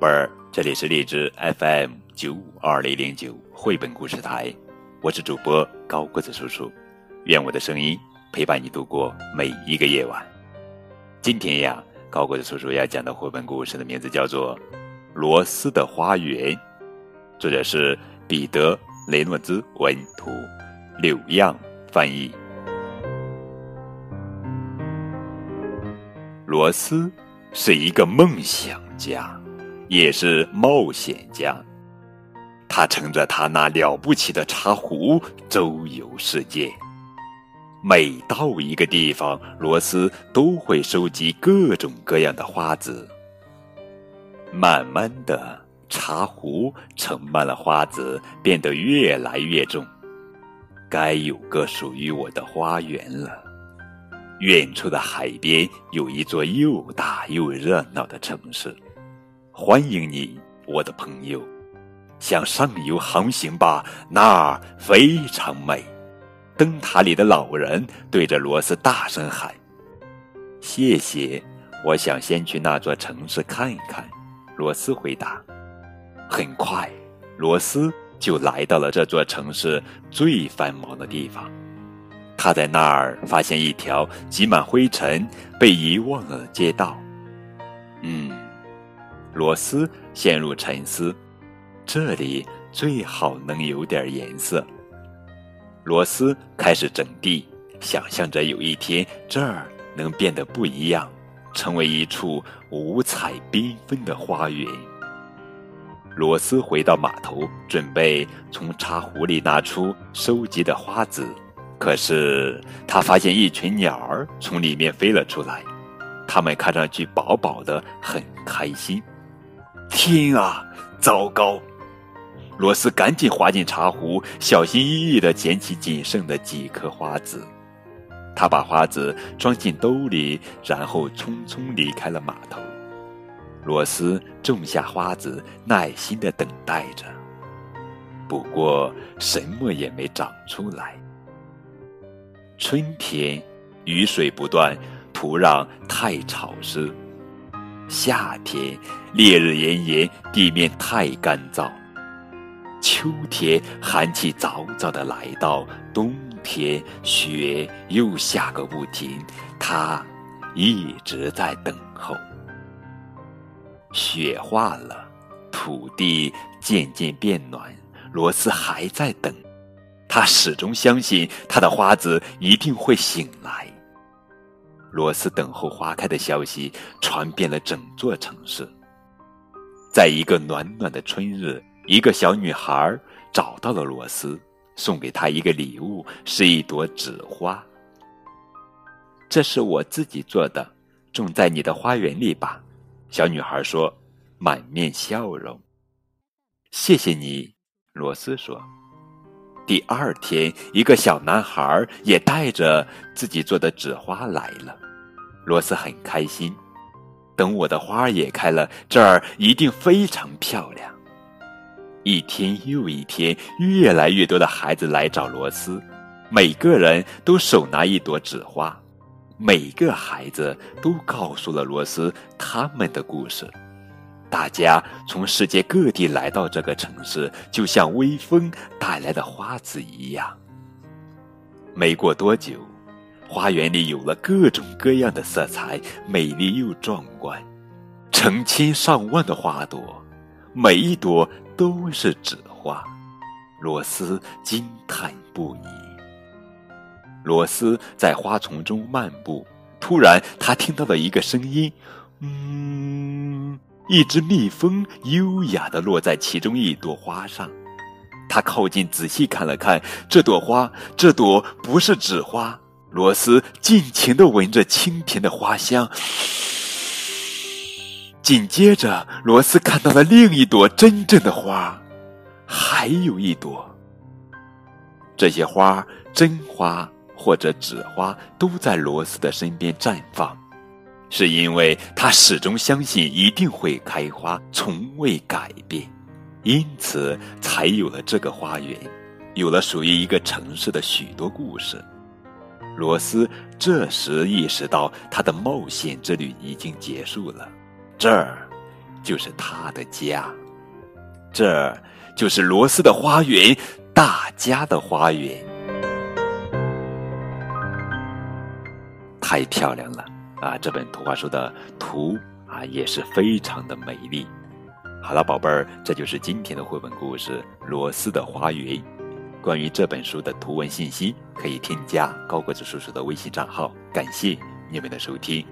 贝儿，这里是荔枝 FM 九五二零零九绘本故事台，我是主播高个子叔叔，愿我的声音陪伴你度过每一个夜晚。今天呀，高个子叔叔要讲的绘本故事的名字叫做《罗斯的花园》，作者是彼得·雷诺兹文图，柳样翻译。罗斯是一个梦想家。也是冒险家，他乘着他那了不起的茶壶周游世界。每到一个地方，罗斯都会收集各种各样的花籽。慢慢的，茶壶盛满了花籽，变得越来越重。该有个属于我的花园了。远处的海边有一座又大又热闹的城市。欢迎你，我的朋友，向上游航行吧，那儿非常美。灯塔里的老人对着罗斯大声喊：“谢谢，我想先去那座城市看一看。”罗斯回答。很快，罗斯就来到了这座城市最繁忙的地方。他在那儿发现一条积满灰尘、被遗忘的街道。罗斯陷入沉思，这里最好能有点颜色。罗斯开始整地，想象着有一天这儿能变得不一样，成为一处五彩缤纷的花园。罗斯回到码头，准备从茶壶里拿出收集的花籽，可是他发现一群鸟儿从里面飞了出来，它们看上去饱饱的，很开心。天啊，糟糕！罗斯赶紧滑进茶壶，小心翼翼地捡起仅剩的几颗花籽。他把花籽装进兜里，然后匆匆离开了码头。罗斯种下花籽，耐心地等待着，不过什么也没长出来。春天，雨水不断，土壤太潮湿。夏天烈日炎炎，地面太干燥；秋天寒气早早的来到，冬天雪又下个不停。他一直在等候。雪化了，土地渐渐变暖，罗斯还在等。他始终相信他的花籽一定会醒来。罗斯等候花开的消息传遍了整座城市。在一个暖暖的春日，一个小女孩找到了罗斯，送给她一个礼物，是一朵纸花。这是我自己做的，种在你的花园里吧。小女孩说，满面笑容。谢谢你，罗斯说。第二天，一个小男孩也带着自己做的纸花来了。罗斯很开心。等我的花也开了，这儿一定非常漂亮。一天又一天，越来越多的孩子来找罗斯，每个人都手拿一朵纸花。每个孩子都告诉了罗斯他们的故事。大家从世界各地来到这个城市，就像微风带来的花籽一样。没过多久，花园里有了各种各样的色彩，美丽又壮观。成千上万的花朵，每一朵都是纸花。罗斯惊叹不已。罗斯在花丛中漫步，突然他听到了一个声音：“嗯。”一只蜜蜂优雅地落在其中一朵花上，他靠近仔细看了看这朵花，这朵不是纸花。罗斯尽情地闻着清甜的花香，紧接着，罗斯看到了另一朵真正的花，还有一朵。这些花，真花或者纸花，都在罗斯的身边绽放。是因为他始终相信一定会开花，从未改变，因此才有了这个花园，有了属于一个城市的许多故事。罗斯这时意识到，他的冒险之旅已经结束了，这儿就是他的家。这就是罗斯的花园，大家的花园，太漂亮了啊！这本图画书的图啊也是非常的美丽。好了，宝贝儿，这就是今天的绘本故事《罗斯的花园》。关于这本书的图文信息，可以添加高个子叔叔的微信账号。感谢你们的收听。